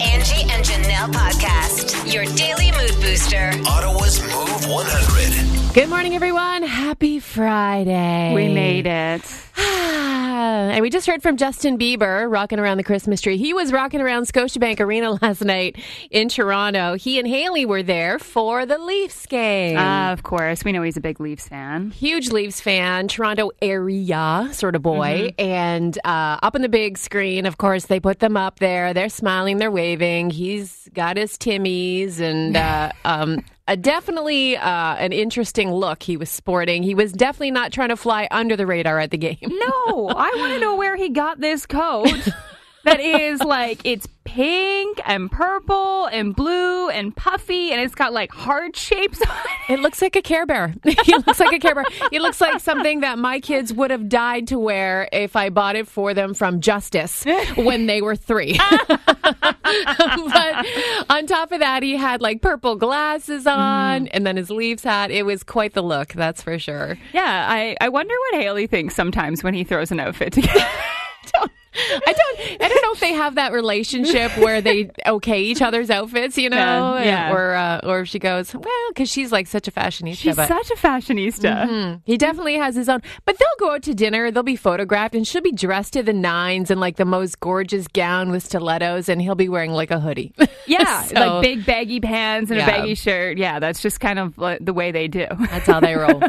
Angie and Janelle podcast. Your daily mood booster. Ottawa's Move 100. Good morning, everyone. Happy Friday. We made it. and we just heard from Justin Bieber rocking around the Christmas tree. He was rocking around Scotiabank Arena last night in Toronto. He and Hailey were there for the Leafs game. Uh, of course, we know he's a big Leafs fan. Huge Leafs fan, Toronto area sort of boy. And uh, up on the big screen, of course, they put them up there. They're smiling, they're waving. He's got his Timmies and uh, um, a definitely uh, an interesting look he was sporting. He was definitely not trying to fly under the radar at the game. No, I want to know where he got this coat. that is like it's pink and purple and blue and puffy and it's got like heart shapes on it. It looks like a Care Bear. he looks like a Care Bear. It looks like something that my kids would have died to wear if I bought it for them from Justice when they were three. but on top of that, he had like purple glasses mm-hmm. on and then his Leafs hat. It was quite the look, that's for sure. Yeah, I, I wonder what Hailey thinks sometimes when he throws an outfit together. I don't. I don't know if they have that relationship where they okay each other's outfits, you know, Yeah, yeah. or uh, or if she goes well because she's like such a fashionista. She's but such a fashionista. Mhm. He definitely has his own. But they'll go out to dinner. They'll be photographed, and she'll be dressed to the nines in like the most gorgeous gown with stilettos, and he'll be wearing like a hoodie. Yeah, So- like big baggy pants and Yeah. a baggy shirt. Yeah, that's just kind of like, the way they do. That's how they roll.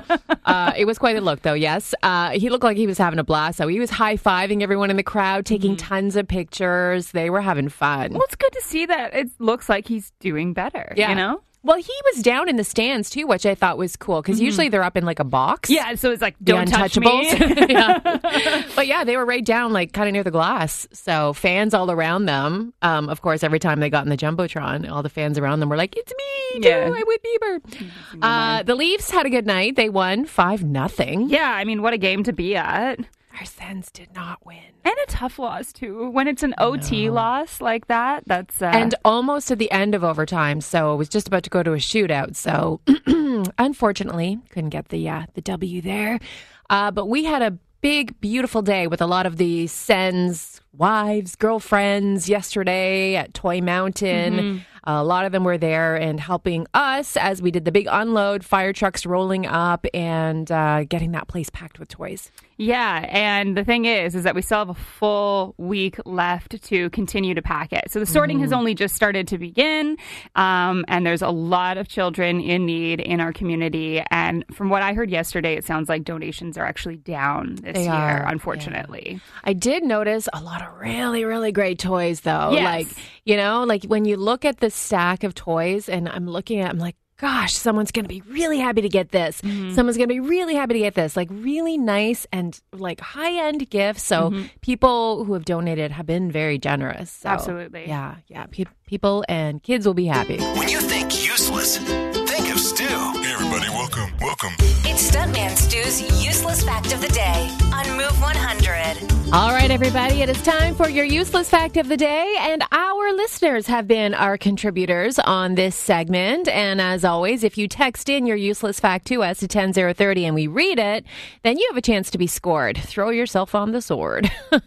uh, it was quite a look, though. Yes, uh, he looked like he was having a blast. So he was high fiving everyone in the crowd, taking tons of pictures. They were having fun. Well, it's good to see that it looks like he's doing better. Yeah. You know? Well, he was down in the stands too, which I thought was cool because usually they're up in like a box. Yeah, so it's like, don't touch me. yeah. But yeah, they were right down, like kind of near the glass. So fans all around them. Um, of course, every time they got in the jumbotron, all the fans around them were like, "It's me, too. Yeah. I'm with Bieber." Uh, the Leafs had a good night. They won five nothing. yeah, I mean, what a game to be at. Our Sens did not win. And a tough loss, too. When it's an OT loss like that, that's. Uh, and almost at the end of overtime. So it was just about to go to a shootout. So unfortunately, couldn't get the uh, the W there. Uh, but we had a big, beautiful day with a lot of the Sens wives, girlfriends yesterday at Toy Mountain. A lot of them were there and helping us as we did the big unload, fire trucks rolling up and uh, getting that place packed with toys. Yeah, and the thing is, is that we still have a full week left to continue to pack it. So the sorting has only just started to begin, um, and there's a lot of children in need in our community. And from what I heard yesterday, it sounds like donations are actually down this They year, are, unfortunately. I did notice a lot of really, really great toys, though. Yes. Like, you know, like when you look at the stack of toys, and I'm looking at, I'm like, gosh, someone's going to be really happy to get this. Mm-hmm. Someone's going to be really happy to get this. Like, really nice and like high end gifts. So, mm-hmm. people who have donated have been very generous. So, Absolutely. Yeah. Yeah. Pe- people and kids will be happy. When you think useless, think of Stu. Hey everybody, welcome, welcome. It's Stuntman Stu's useless fact of the day on Move 100. All right, everybody, it is time for your useless fact of the day. And our listeners have been our contributors on this segment. And as always, if you text in your useless fact to us to 10030 and we read it, then you have a chance to be scored. Throw yourself on the sword. uh,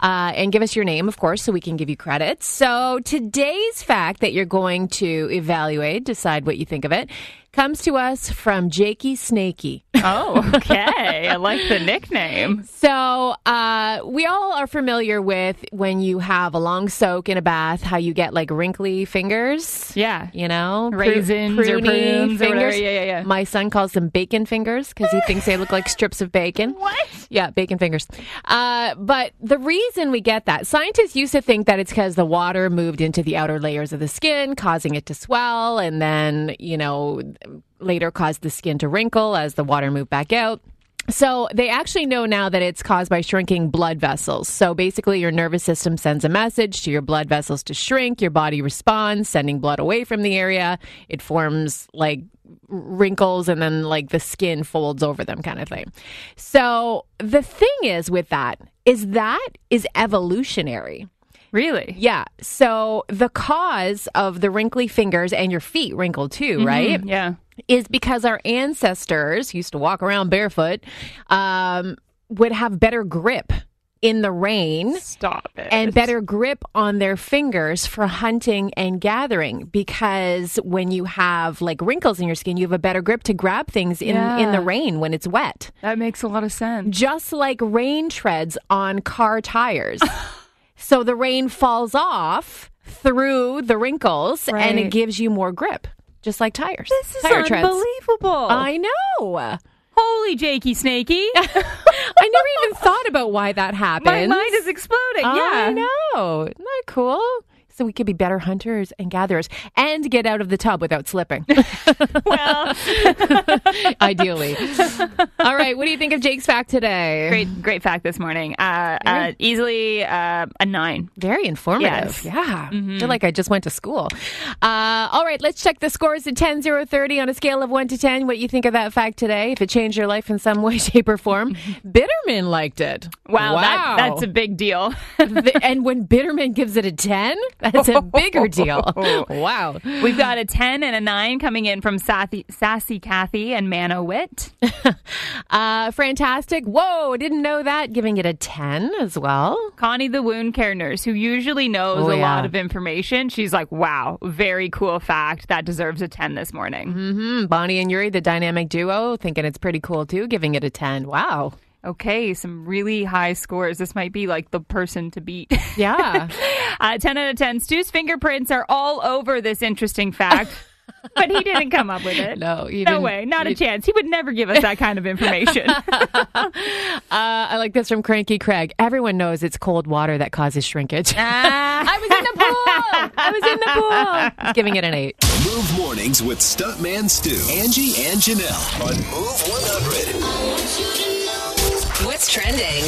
and give us your name, of course, so we can give you credit. So today's fact that you're going to evaluate, decide what you think of it, comes to us from Jakey Snakey. Oh, okay. I like the nickname. So, uh, we all are familiar with when you have a long soak in a bath, how you get like wrinkly fingers. Yeah. You know, Raisins or prunes or fingers. whatever. Yeah, yeah, yeah. My son calls them bacon fingers because he thinks they look like strips of bacon. What? Yeah, bacon fingers. Uh, but the reason we get that, scientists used to think that it's because the water moved into the outer layers of the skin, causing it to swell, and then, you know, later caused the skin to wrinkle as the water moved back out. So they actually know now that it's caused by shrinking blood vessels. So basically, your nervous system sends a message to your blood vessels to shrink. Your body responds, sending blood away from the area. It forms like wrinkles and then like the skin folds over them kind of thing. So the thing is with that is that is evolutionary. Really? Yeah. So the cause of the wrinkly fingers and your feet wrinkled too, right? Yeah. Is because our ancestors used to walk around barefoot, um, would have better grip in the rain Stop it. and better grip on their fingers for hunting and gathering because when you have like wrinkles in your skin, you have a better grip to grab things in, in the rain when it's wet. That makes a lot of sense. Just like rain treads on car tires. so the rain falls off through the wrinkles and it gives you more grip, just like tires. This is Tire treads. unbelievable. I know. Holy Jakey Snakey. I never even thought about why that happened. My mind is exploding. Yeah. I know. Isn't that cool? So we could be better hunters and gatherers and get out of the tub without slipping. Well, Ideally. All right. What do you think of Jake's fact today? great, great fact this morning. Uh, uh, easily uh, a nine. Very informative. Yes. Yeah. I feel like I just went to school. Uh, all right. Let's check the scores at 10, 0, 30 on a scale of 1 to 10. What you think of that fact today? If it changed your life in some way, shape, or form. Bitterman liked it. Wow, That, that's a big deal. The- and when Bitterman gives it a 10, that's a bigger deal. Wow. We've got a 10 and a 9 coming in from Sassy, Sassy Kathy and Mano Wit. Uh, fantastic. Whoa, didn't know that. Giving it a 10 as well. Connie, the wound care nurse, who usually knows Oh, a yeah. lot of information, she's like, wow, very cool fact. That deserves a 10 this morning. Hmm, Bonnie and Yuri, the dynamic duo, thinking it's pretty cool too, giving it a 10. Wow. Okay, some really high scores. This might be like the person to beat. Yeah. uh, 10 out of 10. Stu's fingerprints are all over this interesting fact. But he didn't come up with it. No, you no didn't- way, not a chance. He would never give us that kind of information. Uh, I like this from Cranky Craig. Everyone knows it's cold water that causes shrinkage. Ah. I was in the pool. I was in the pool. He's giving it an 8. Move mornings with Stuntman Stu, Angie, and Janelle on Move 100. Trending?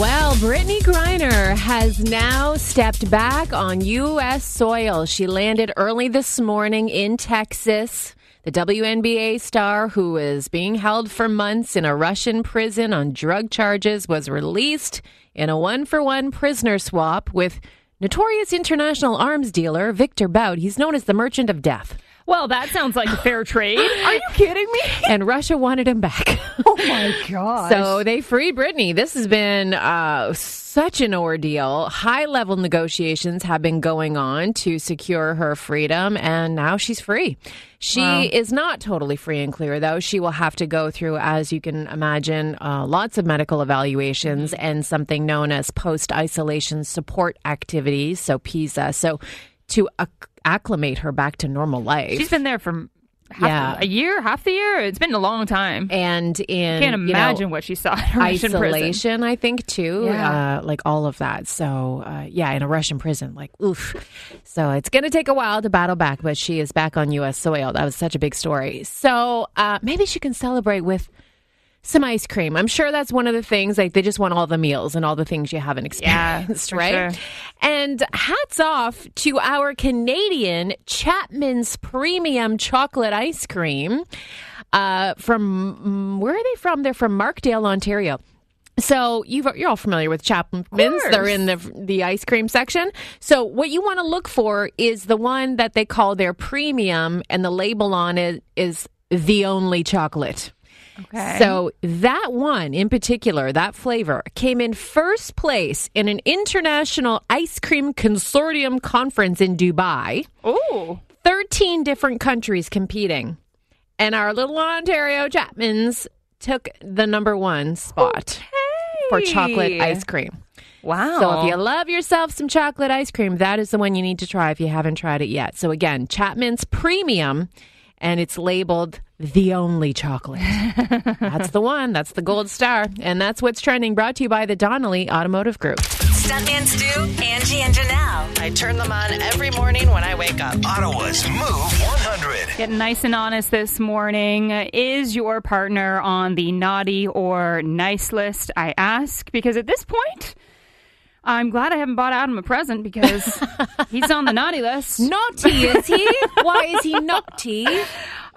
Well, Brittney Griner has now stepped back on U.S. soil. She landed early this morning in Texas. The WNBA star, who is being held for months in a Russian prison on drug charges, was released in a one for one prisoner swap with notorious international arms dealer Viktor Bout. He's known as the Merchant of Death. Well, that sounds like a fair trade. Are you kidding me? And Russia wanted him back. Oh my god. So they freed Brittney. This has been uh, such an ordeal. High level negotiations have been going on to secure her freedom, and now she's free. She is not totally free and clear, though. She will have to go through, as you can imagine, uh, lots of medical evaluations and something known as post isolation support activities, so PISA. So to acc- acclimate her back to normal life. She's been there for half Yeah. a year, half the year. It's been a long time. and in Can't you know, imagine what she saw in a Russian prison. isolation, I think too. Yeah. Uh, like all of that. So uh, yeah, in a Russian prison, like oof. So it's going to take a while to battle back, but she is back on U.S. soil. That was such a big story. So uh, maybe she can celebrate with. Some ice cream. I'm sure that's one of the things. Like they just want all the meals and all the things you haven't experienced, for right? sure. And hats off to our Canadian Chapman's Premium Chocolate Ice Cream uh, from mm, where are they from? They're from Markdale, Ontario. So you've, you're all familiar with Chapman's. They're in the the ice cream section. So what you want to look for is the one that they call their premium, and the label on it is the only chocolate. Okay. So that one in particular, that flavor, came in first place in an international ice cream consortium conference in Dubai. oh, 13 different countries competing. And our little Ontario Chapmans took the number one spot for chocolate ice cream. wow. So if you love yourself some chocolate ice cream, that is the one you need to try if you haven't tried it yet. So again, Chapman's Premium, and it's labeled the only chocolate. that's the one. That's the gold star. And that's what's trending, brought to you by the Donnelly Automotive Group. Stuntman Stu, Angie, and Janelle. I turn them on every morning when I wake up. Ottawa's Move 100. Getting nice and honest this morning. Is your partner on the naughty or nice list? I ask because at this point, I'm glad I haven't bought Adam a present because he's on the naughty list. Naughty, is he? Why is he naughty?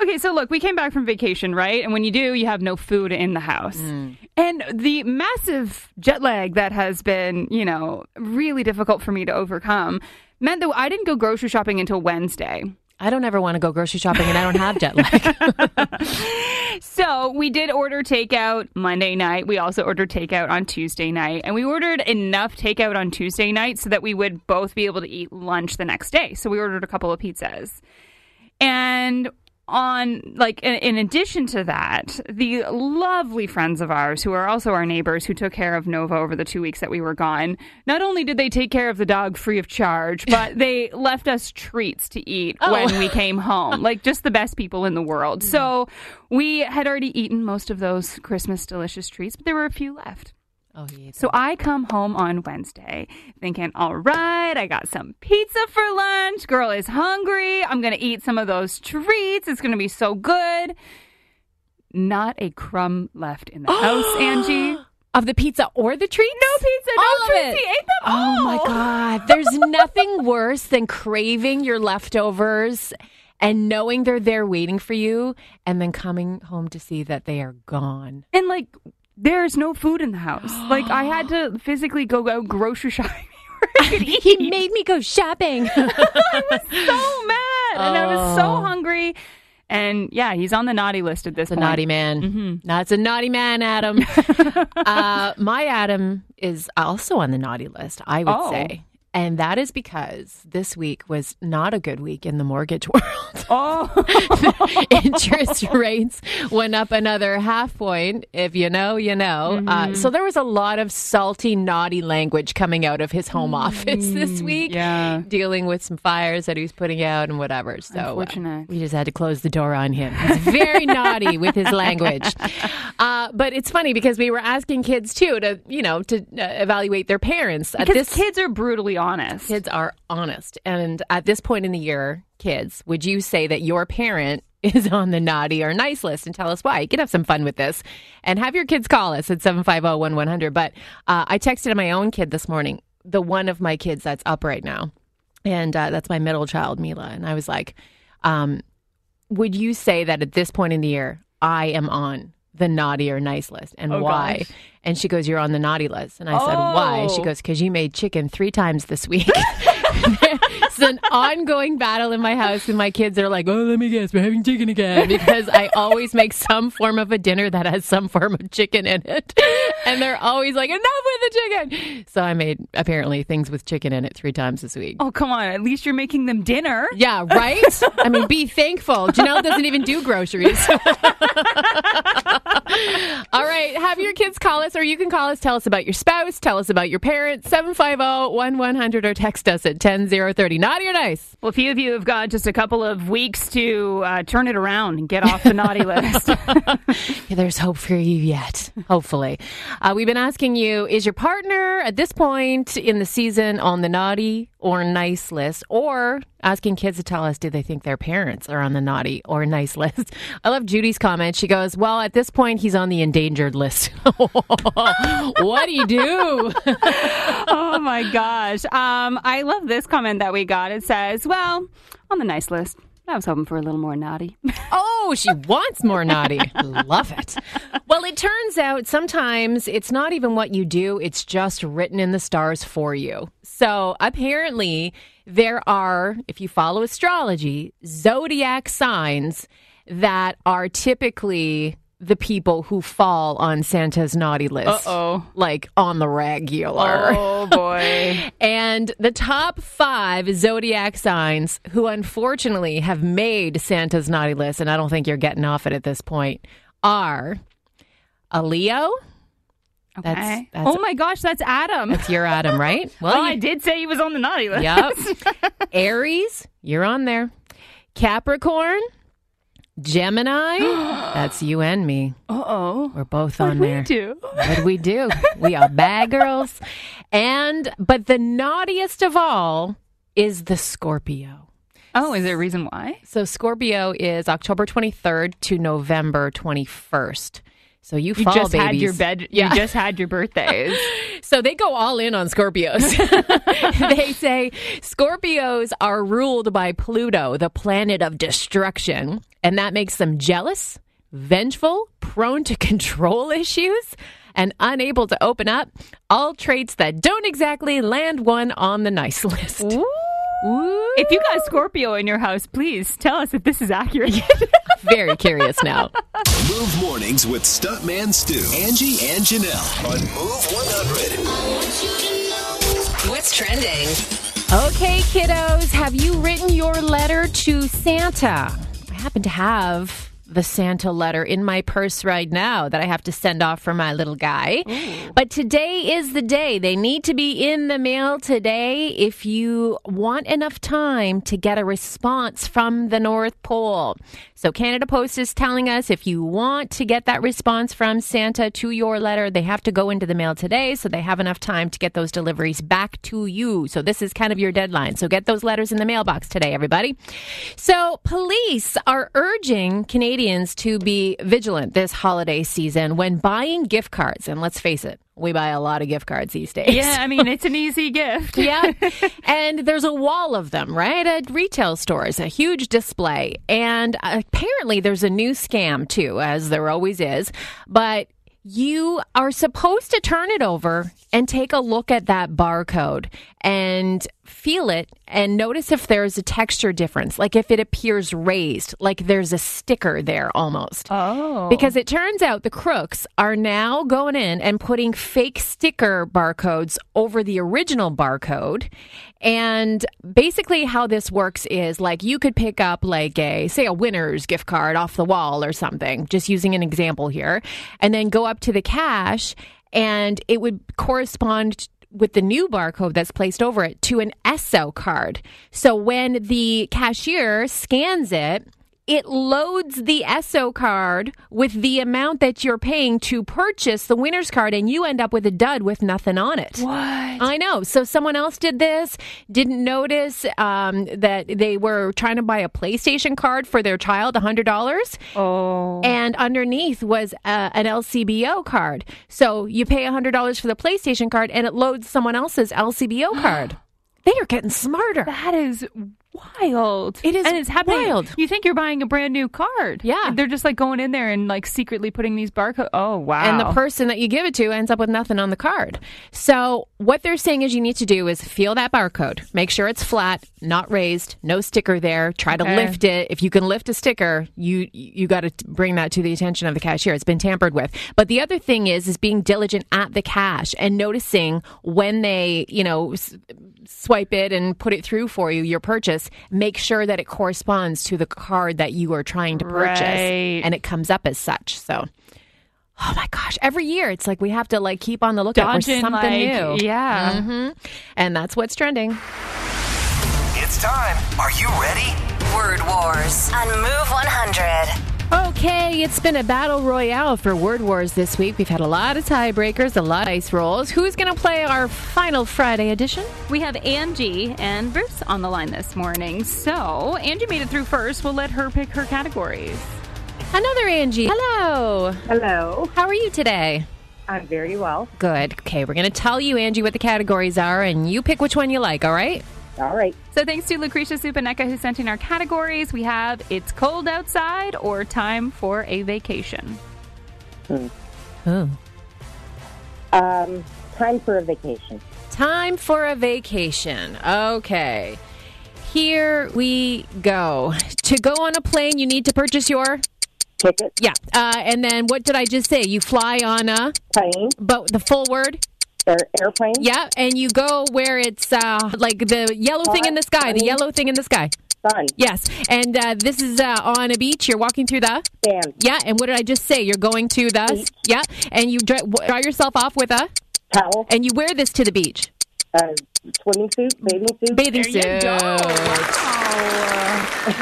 Okay, so look, we came back from vacation, right? And when you do, you have no food in the house. Mm. And the massive jet lag that has been, you know, really difficult for me to overcome meant that I didn't go grocery shopping until Wednesday. I don't ever want to go grocery shopping and I don't have jet lag. So we did order takeout Monday night. We also ordered takeout on Tuesday night. And we ordered enough takeout on Tuesday night so that we would both be able to eat lunch the next day. So we ordered a couple of pizzas. And on like in, in, addition to that the lovely friends of ours who are also our neighbors who took care of nova over the two weeks that we were gone. Not only did they take care of the dog free of charge but they left us treats to eat oh. when we came home. Like just the best people in the world. Mm. So we had already eaten most of those christmas delicious treats but there were a few left Oh, so I come home on Wednesday thinking, all right, I got some pizza for lunch. Girl is hungry. I'm going to eat some of those treats. It's going to be so good. Not a crumb left in the house, Angie. Of the pizza or the treats? No pizza, no all treats. He ate them all. oh my God. There's nothing worse than craving your leftovers and knowing they're there waiting for you and then coming home to see that they are gone. And like there's no food in the house. like I had to physically go out grocery shopping. he made me go shopping. I was so mad, and I was so Oh. hungry. And yeah, he's on the naughty list at this It's a point. naughty man. Mm-hmm. That's a naughty man, Adam. uh, my Adam is also on the naughty list, I would Oh. say. And that is because this week was not a good week in the mortgage world. Oh, Interest rates went up another half point. If you know, you know. Uh, so there was a lot of salty, naughty language coming out of his home office this week. yeah. Dealing with some fires that he was putting out and whatever. So uh, we just had to close the door on him. He's very naughty with his language. Uh, but it's funny because we were asking kids too to, you know, to uh, evaluate their parents. Because this, kids are brutally honest. Kids are honest. And at this point in the year, kids, would you say that your parent is on the naughty or nice list and tell us why? You can have some fun with this and have your kids call us at 750 1100. But uh, I texted my own kid this morning, the one of my kids that's up right now. And uh, that's my middle child, Mila. And I was like, um, would you say that at this point in the year, I am on the naughty or nice list and Oh, why? gosh. And she goes, You're on the naughty list. And I said, Why? She Oh. goes, Because you made chicken three times this week. it's an ongoing battle in my house, and my kids are like, Oh, let me guess, we're having chicken again. Because I always make some form of a dinner that has some form of chicken in it. And they're always like, Enough with the chicken. So I made apparently things with chicken in it three times this week. oh, come on. At least you're making them dinner. Yeah, right? I mean, be thankful. Janelle doesn't even do groceries. All right, have your kids call us, or you can call us. Tell us about your spouse. Tell us about your parents. 750-1100 or text us at 10030. Naughty or nice? Well, a few of you have got just a couple of weeks to uh, turn it around and get off the naughty list. Yeah, there's hope for you yet, hopefully. Uh, we've been asking you, is your partner at this point in the season on the naughty or nice list? Or asking kids to tell us, do they think their parents are on the naughty or nice list? I love Judy's comment. She goes, well, at this point, he's on the endangered list. what do you do? oh my gosh. Um, I love this comment that we got. It says, well, on the nice list. I was hoping for a little more naughty. Oh, she wants more naughty. Love it. Well, it turns out sometimes it's not even what you do, it's just written in the stars for you. So apparently, there are, if you follow astrology, zodiac signs that are typically the people who fall on Santa's naughty list. Uh-oh. Like on the regular. oh boy. And the top five zodiac signs who unfortunately have made Santa's naughty list, and I don't think you're getting off it at this point, are a Leo. Okay. That's- that's- oh my gosh, that's Adam. It's your Adam, right? well, you- I did say he was on the naughty list. Yep. Aries, you're on there. Capricorn, Gemini, that's you and me. Uh oh. We're both on we there. do. What we do? we are bad girls. And, but the naughtiest of all is the Scorpio. Oh, is there a reason why? So Scorpio is October 23rd to November 21st. So you, You fall just babies. had your bed. Yeah. You just had your birthdays. So they go all in on Scorpios. they say Scorpios are ruled by Pluto, the planet of destruction, and that makes them jealous, vengeful, prone to control issues, and unable to open up. All traits that don't exactly land one on the nice list. Ooh. If you got Scorpio in your house, please tell us if this is accurate. Very curious now. Move mornings with Stuntman Stu, Angie, and Janelle on Move 100. What's trending? Okay, kiddos, have you written your letter to Santa? Happen to have the Santa letter in my purse right now that I have to send off for my little guy. But today is the day. They need to be in the mail today if you want enough time to get a response from the North Pole. So Canada Post is telling us if you want to get that response from Santa to your letter, they have to go into the mail today so they have enough time to get those deliveries back to you. So this is kind of your deadline. So get those letters in the mailbox today, everybody. So police are urging Canadians to be vigilant this holiday season when buying gift cards. And let's face it, we buy a lot of gift cards these days. yeah, I mean, it's an easy gift. yeah. And there's a wall of them, right? At retail stores, a huge display. And apparently there's a new scam too, as there always is. But you are supposed to turn it over and take a look at that barcode and feel it and notice if there's a texture difference, like if it appears raised, like there's a sticker there almost. Oh. Because it turns out the crooks are now going in and putting fake sticker barcodes over the original barcode. And basically, how this works is like you could pick up, like, a, say, a Winners gift card off the wall or something, just using an example here, and then go up to the cash, and it would correspond with the new barcode that's placed over it to an Esso card. So when the cashier scans it, it loads the Esso card with the amount that you're paying to purchase the Winners card, and you end up with a dud with nothing on it. What? I know. So someone else did this, didn't notice um, that they were trying to buy a PlayStation card for their child, $100. Oh. And underneath was uh, an LCBO card. So you pay $100 for the PlayStation card and it loads someone else's LCBO card. they are getting smarter. That is wild. It is and it's happening. wild. You think you're buying a brand new card? Yeah. they're just like going in there and like secretly putting these barcodes. Oh wow! And the person that you give it to ends up with nothing on the card. So, what they're saying is you need to do is feel that barcode. Make sure it's flat, not raised, no sticker there. Try to lift it. If you can lift a sticker, you you got to bring that to the attention of the cashier. It's been tampered with. But the other thing is is being diligent at the cash and noticing when they, you know, s- swipe it and put it through for you your purchase, make sure that it corresponds to the card that you are trying to purchase Right. and it comes up as such. So Oh my gosh! Every year, it's like we have to like keep on the lookout Dodging, for something like, new. Yeah. hmm And that's what's trending. It's time. Are you ready? Word Wars on Move 100. Okay, it's been a battle royale for Word Wars this week. We've had a lot of tiebreakers, a lot of ice rolls. Who's going to play our final Friday edition? We have Angie and Bruce on the line this morning. So Angie made it through first. We'll let her pick her categories. Another Angie. Hello. Hello. How are you today? I'm very well. Good. Okay, we're going to tell you, Angie, what the categories are, and you pick which one you like, all right? All right. So thanks to Lucretia Supaneka who sent in our categories. We have It's Cold Outside or Time for a Vacation. Oh. Um, time for a vacation. Time for a vacation. Okay. Here we go. To go on a plane, you need to purchase your. Ticket, Yeah. Uh, and then what did I just say? You fly on a. plane, But the full word? Air, airplane, Yeah. And you go where it's uh, like the yellow thing in the sky. The yellow thing in the sky. sun, Yes. And uh, this is uh, on a beach. You're walking through the. sand, Yeah. And what did I just say? You're going to the. Beach. Yeah. And you dry, dry yourself off with a. towel, And you wear this to the beach. uh, swimming suit, bathing suit. Bathing There you suit. go. Wow.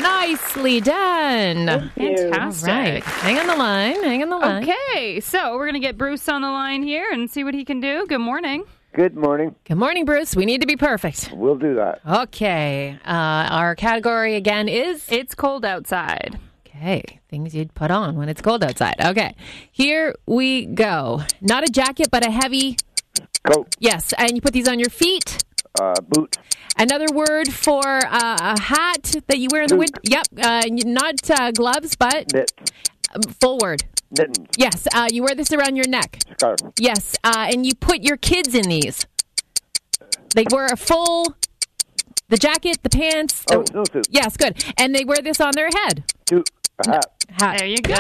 Nicely done. Fantastic. Right. Hang on the line. Hang on the line. Okay, so we're going to get Bruce on the line here and see what he can do. Good morning. Good morning. Good morning, Bruce. We need to be perfect. We'll do that. Okay. Uh, our category again is It's cold outside. okay things you'd put on when it's cold outside. Okay. Here we go. Not a jacket, but a heavy. Coat, Yes, and you put these on your feet. Uh, boot, Another word for uh, a hat that you wear in the winter. Yep. Uh, not uh, gloves, but knit, um, full word. mittens, Yes. Uh, you wear this around your neck. scarf, Yes, uh, and you put your kids in these. They wear a full The jacket, the pants. Oh, the- snowsuit. Yes, good. And they wear this on their head. Suit. A hat. Hat. There you go.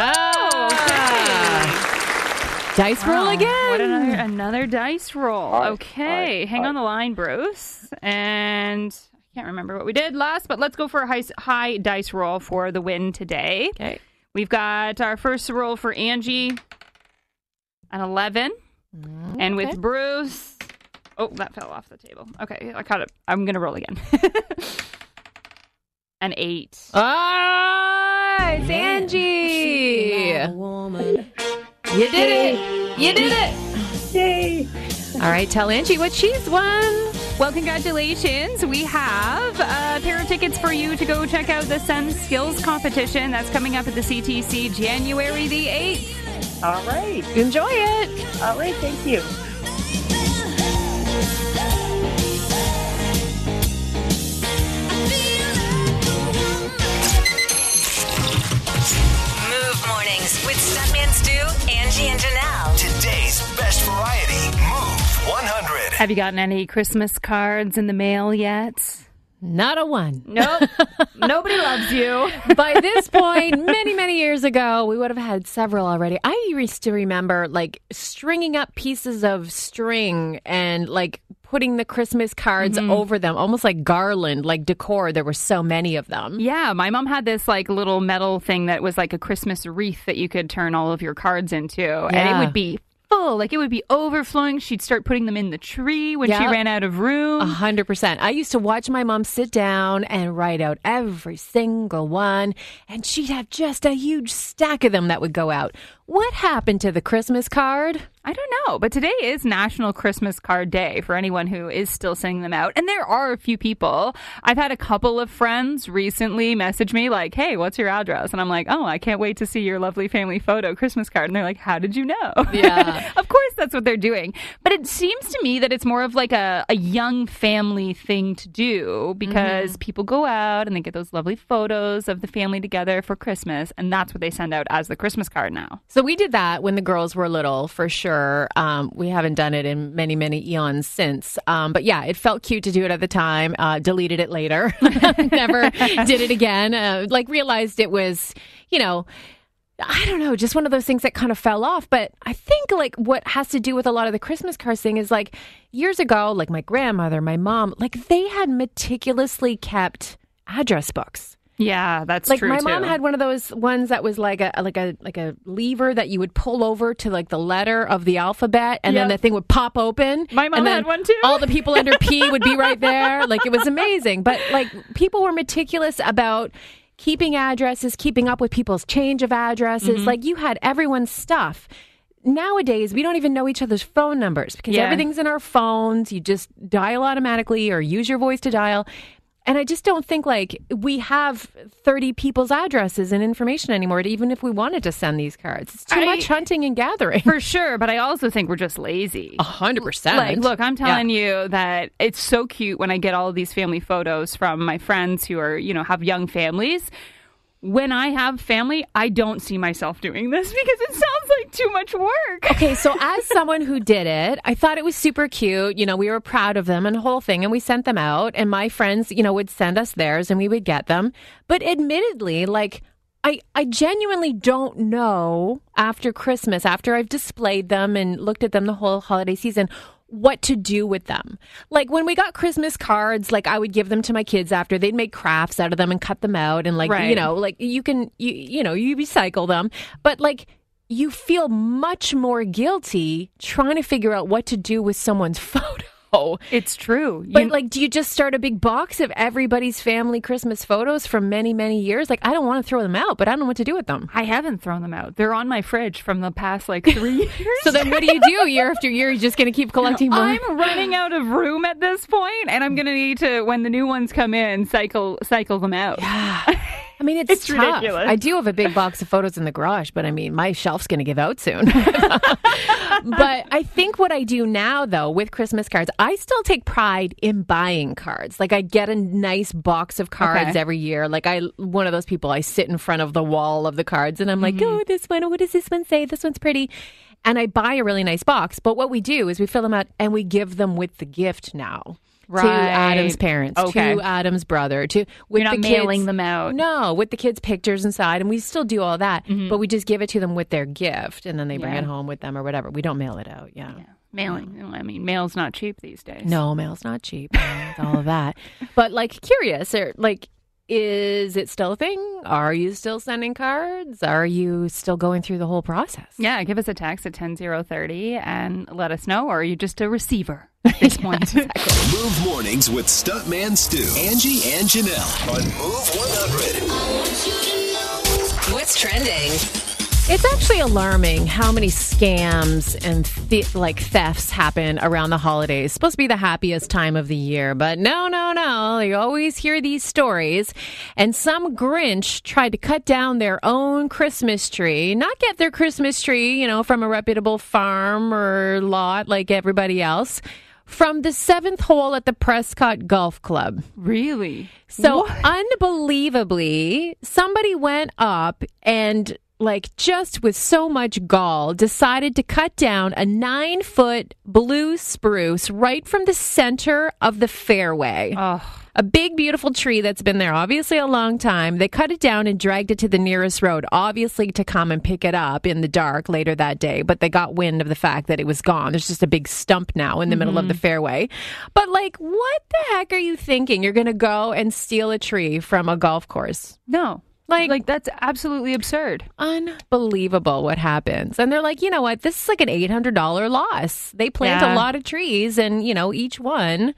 Dice roll Wow. again. What another, another dice roll. Aye, okay, aye, hang aye. on the line, Bruce. And I can't remember what we did last, but let's go for a high, high dice roll for the win today. Okay. We've got our first roll for Angie, an 11. And with. Bruce, oh, that fell off the table. Okay, I caught it. I'm going to roll again. an 8. Ah, it's Angie. You did it. You did it. Yay! All right, tell Angie what she's won. Well, congratulations. We have a pair of tickets for you to go check out the Sens Skills Competition. That's coming up at the CTC January the 8th. All right. Enjoy it. All right. Thank you. Angie, and Janelle. Today's best variety. Move 100. Have you gotten any Christmas cards in the mail yet? Not a one. Nope. Nobody loves you. By this point, many, many years ago, we would have had several already. I used to remember like stringing up pieces of string and like putting the Christmas cards mm-hmm. over them, almost like garland, like decor. There were so many of them. Yeah, my mom had this like little metal thing that was like a Christmas wreath that you could turn all of your cards into. And it would be full, like it would be overflowing. She'd start putting them in the tree when she ran out of room. A hundred percent. I used to watch my mom sit down and write out every single one, and she'd have just a huge stack of them that would go out. What happened to the Christmas card? I don't know, but today is National Christmas Card Day for anyone who is still sending them out. And there are a few people. I've had a couple of friends recently message me, like, hey, what's your address? And I'm like, oh, I can't wait to see your lovely family photo Christmas card. And they're like, how did you know? Yeah. of course, that's what they're doing. But it seems to me that it's more of like a, a young family thing to do because mm-hmm. people go out and they get those lovely photos of the family together for Christmas. And that's what they send out as the Christmas card now. So we did that when the girls were little, for sure. Um, we haven't done it in many, many eons since. Um, but yeah, it felt cute to do it at the time. Uh, deleted it later. Never did it again. Uh, like realized it was, you know. I don't know, just one of those things that kind of fell off. But I think like what has to do with a lot of the Christmas cards thing is like years ago, like my grandmother, my mom, like they had meticulously kept address books Yeah, that's like true. my too. mom had one of those ones that was like a like a like a lever that you would pull over to like the letter of the alphabet and then the thing would pop open My mom had one too. all the people under p would be right there like it was amazing but like people were meticulous about keeping addresses keeping up with people's change of addresses Mm-hmm. like you had everyone's stuff Nowadays, we don't even know each other's phone numbers because Yeah. everything's in our phones. You just dial automatically or use your voice to dial. And I just don't think like we have 30 people's addresses and information anymore, even if we wanted to send these cards. It's too I- much hunting and gathering. For sure, but I also think we're just lazy. A hundred percent. Like, look, I'm telling you that it's so cute when I get all of these family photos from my friends who are, you know, have young families. When I have family, I don't see myself doing this because it sounds like too much work. Okay, so as someone who did it, I thought it was super cute. You know, we were proud of them and the whole thing, and we sent them out. And my friends, you know, would send us theirs, and we would get them. But admittedly, like. I, I genuinely don't know after Christmas, after I've displayed them and looked at them the whole holiday season, what to do with them. Like when we got Christmas cards, like I would give them to my kids after they'd make crafts out of them and cut them out and like you know, like you can you you know, you recycle them. But like you feel much more guilty trying to figure out what to do with someone's photo. It's true. But You- like, do you just start a big box of everybody's family Christmas photos from many, many years? Like, I don't want to throw them out, but I don't know what to do with them. I haven't thrown them out. They're on my fridge from the past like three years. So then, what do you do year after year? You're just going to keep collecting more. I'm running out of room at this point, and I'm going to need to, when the new ones come in, cycle cycle them out. I mean, it's, It's tough. ridiculous. I do have a big box of photos in the garage, but I mean, my shelf's going to give out soon. but I think what I do now, though, with Christmas cards, I still take pride in buying cards. Like I get a nice box of cards Okay. every year. Like I, one of those people, I sit in front of the wall of the cards, and I'm like, Mm-hmm. oh, this one. What does this one say? This one's pretty. And I buy a really nice box. But what we do is we fill them out and we give them with the gift now. To Adam's parents, Okay. to Adam's brother, to with You're not the mailing kids, them out. No, with the kids' pictures inside, and we still do all that, but we just give it to them with their gift, and then they bring Mm-hmm. Yeah. it home with them or whatever. We don't mail it out. Yeah. Mailing. I mean, mail's not cheap these days. No, mail's not cheap. It's all of that. But like curious, or like is it still a thing? Are you still sending cards? Are you still going through the whole process? Yeah, give us a text at 10030 and let us know. Or are you just a receiver at this point? Move mornings with Stuntman Stu, Angie, and Janelle on Move 100. What's trending? It's actually alarming how many scams and th- like thefts happen around the holidays. supposed to be the happiest time of the year, but no, no, no. You always hear these stories. And some Grinch tried to cut down their own Christmas tree, not get their Christmas tree, you know, from a reputable farm or lot like everybody else, from the seventh hole at the Prescott Golf Club. really? So unbelievably, somebody went up and like just with so much gall decided to cut down a nine foot blue spruce right from the center of the fairway. Oh, A big, beautiful tree that's been there obviously a long time. They cut it down and dragged it to the nearest road, obviously to come and pick it up in the dark later that day. But they got wind of the fact that it was gone. There's just a big stump now in the middle of the mm-hmm. fairway. But, like, what the heck are you thinking? You're going to go and steal a tree from a golf course? no. Like- like that's absolutely absurd. Unbelievable what happens. And they're like, you know what? This is like an $800 loss. They plant Yeah. a lot of trees, and, you know, each one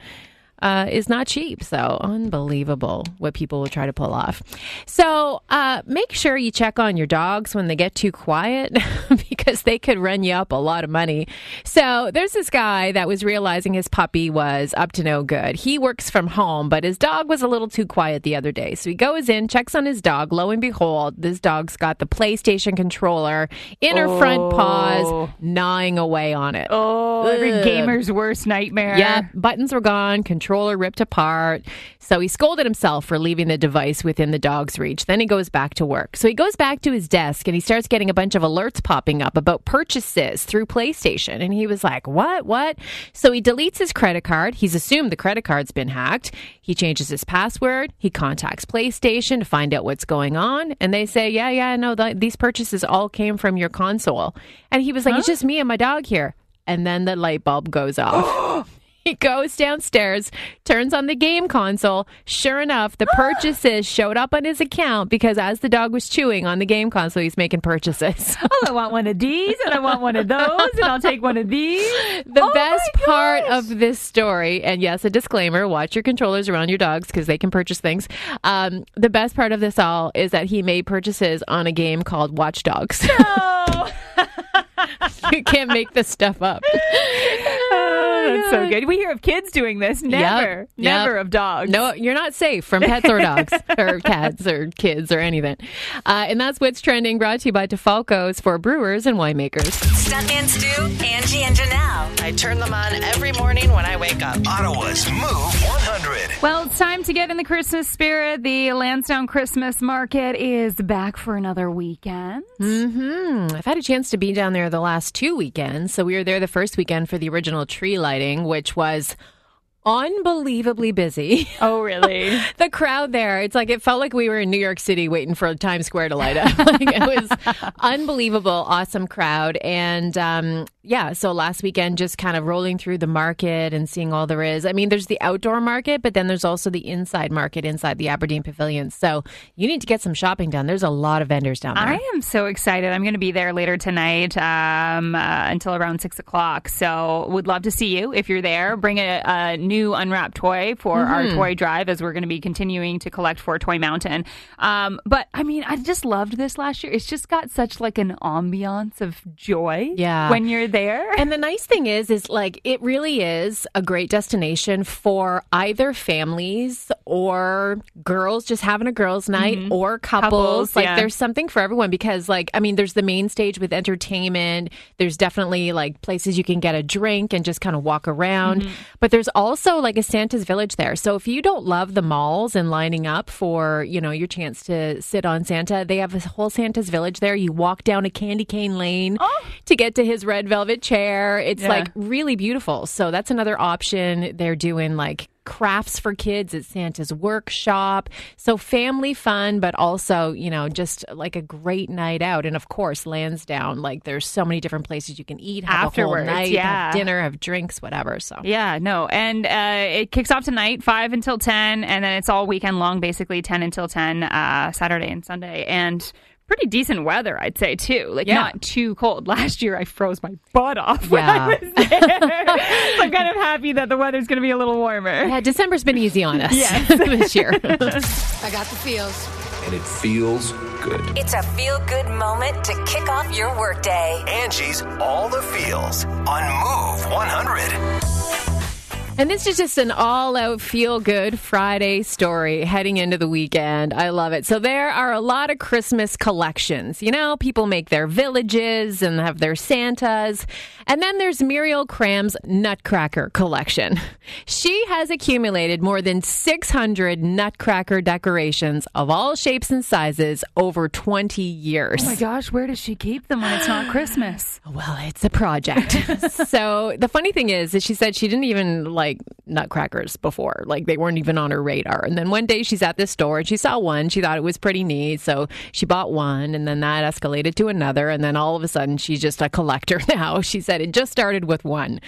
uh, is not cheap. So unbelievable what people will try to pull off. So uh, make sure you check on your dogs when they get too quiet because they could run you up a lot of money. So there's this guy that was realizing his puppy was up to no good. He works from home, but his dog was a little too quiet the other day. So he goes in, checks on his dog. Lo and behold, this dog's got the PlayStation controller in her front paws, Oh. gnawing away on it. Oh, every gamer's worst nightmare. Yeah, buttons were gone, controller ripped apart. So he scolded himself for leaving the device within the dog's reach. Then he goes back to work. So he goes back to his desk and he starts getting a bunch of alerts popping up about purchases through PlayStation. And he was like, What? What? So he deletes his credit card. He's assumed the credit card's been hacked. He changes his password. He contacts PlayStation to find out what's going on. And they say, Yeah, yeah, no, th- these purchases all came from your console. And he was like, It's just me and my dog here. And then the light bulb goes off. He goes downstairs, turns on the game console. Sure enough, the purchases showed up on his account because as the dog was chewing on the game console, he's making purchases. Oh, I want one of these and I want one of those and I'll take one of these. The Oh best part of this story, and yes, a disclaimer watch your controllers around your dogs because they can purchase things. Um, the best part of this all is that he made purchases on a game called Watch Dogs. Oh, you can't make this stuff up. that's so good. We hear of kids doing this. Never, Yep, never yep. of dogs. No, you're not safe from pets or dogs or cats or kids or anything. Uh, and that's what's trending. Brought to you by Defalco's for brewers and winemakers. Stuntman Stu, Angie, and Janelle. I turn them on every morning when I wake up. Ottawa's Move 100. Well, it's time to get in the Christmas spirit. The Lansdowne Christmas Market is back for another weekend. Hmm. I've had a chance to be down there the last two weekends. So we were there the first weekend for the original tree lighting, which was unbelievably busy. Oh, really? the crowd there, it's like it felt like we were in New York City waiting for Times Square to light up. like it was unbelievable, awesome crowd. And um, yeah, so last weekend, just kind of rolling through the market and seeing all there is. I mean, there's the outdoor market, but then there's also the inside market inside the Aberdeen Pavilion. So you need to get some shopping done. There's a lot of vendors down there. I am so excited. I'm going to be there later tonight um, uh, until around six o'clock. So, would love to see you if you're there. Bring a, a new unwrapped toy for our toy drive as we're going to be continuing to collect for Toy Mountain. Um, but I mean, I just loved this last year. It's just got such like an ambiance of joy. Yeah. when you're there. And the nice thing is, is like it really is a great destination for either families or girls just having a girls' night or couples. Mm-hmm. Couples, like yeah. there's something for everyone because, like, I mean, there's the main stage with entertainment. There's definitely like places you can get a drink and just kind of walk around. Mm-hmm. But there's also like a Santa's Village there. So if you don't love the malls and lining up for you know your chance to sit on Santa, they have a whole Santa's Village there. You walk down a candy cane lane oh. to get to his red velvet chair. It's Yeah. like really beautiful. So that's another option. They're doing like crafts for kids at Santa's workshop. So family fun, but also, you know, just like a great night out. And of course, Lansdowne, like there's so many different places you can eat, have Afterwards, a whole night, yeah. have dinner, have drinks, whatever. So Yeah, no. And uh, it kicks off tonight, 5 until 10, and then it's all weekend long, basically 10 until 10, uh, Saturday and Sunday. And pretty decent weather, I'd say, too. Like, Yeah. not too cold. Last year, I froze my butt off when Yeah. I was there. so I'm kind of happy that the weather's going to be a little warmer. yeah, December's been easy on us Yes. this year. I got the feels. And it feels good. It's a feel good moment to kick off your workday. Angie's All the Feels on Move 100. And this is just an all out feel good Friday story heading into the weekend. I love it. So, there are a lot of Christmas collections. You know, people make their villages and have their Santas. And then there's Muriel Cram's Nutcracker collection. She has accumulated more than 600 Nutcracker decorations of all shapes and sizes over 20 years. Oh my gosh, where does she keep them when it's not Christmas? Well, it's a project. so the funny thing is that she said she didn't even like nutcrackers before. Like they weren't even on her radar. And then one day she's at this store and she saw one. She thought it was pretty neat. So she bought one and then that escalated to another. And then all of a sudden she's just a collector now. She said it just started with one.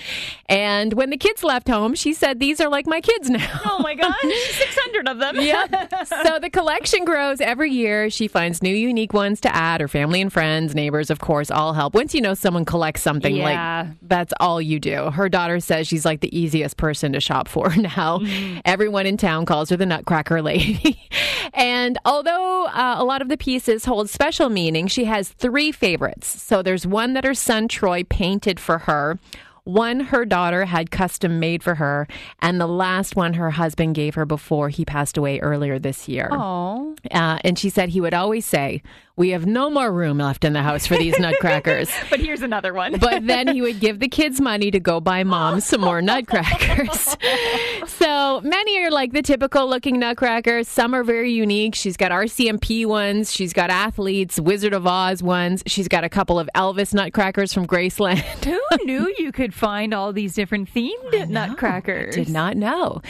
And when the kids left home, she said, These are like my kids now. Oh my gosh, 600 of them. Yep. so the collection grows every year. She finds new, unique ones to add. Her family and friends, neighbors, of course, all help. Once you know someone collects something, Yeah. like that's all you do. Her daughter says she's like the easiest person to shop for now. Everyone in town calls her the Nutcracker Lady. and although uh, a lot of the pieces hold special meaning, she has three favorites. So there's one that her son Troy painted for her. One her daughter had custom made for her, and the last one her husband gave her before he passed away earlier this year. Oh. Uh, and she said he would always say, We have no more room left in the house for these nutcrackers. But here's another one. But then he would give the kids money to go buy mom some more nutcrackers. so many are like the typical looking nutcrackers. Some are very unique. She's got RCMP ones. She's got athletes, Wizard of Oz ones. She's got a couple of Elvis nutcrackers from Graceland. Who knew you could find all these different themed nutcrackers? Did not know.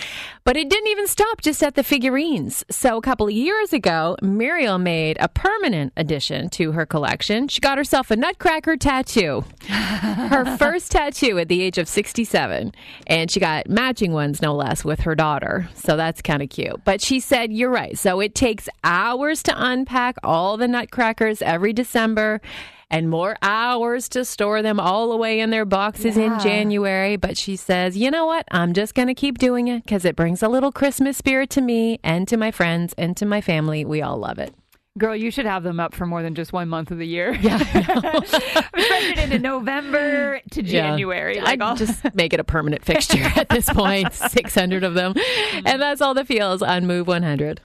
But it didn't even stop just at the figurines. So a couple of years ago, Muriel made a permanent addition to her collection. She got herself a nutcracker tattoo. her first tattoo at the age of 67. And she got matching ones, no less, with her daughter. So that's kind of cute. But she said, You're right. So it takes hours to unpack all the nutcrackers every December. And more hours to store them all away in their boxes in January. But she says, you know what? I'm just going to keep doing it because it brings a little Christmas spirit to me and to my friends and to my family. We all love it. Girl, you should have them up for more than just one month of the year. Yeah, spread it into November to January. Like I all- just make it a permanent fixture at this point. 600 of them. Mm-hmm. And that's all the feels on Move 100.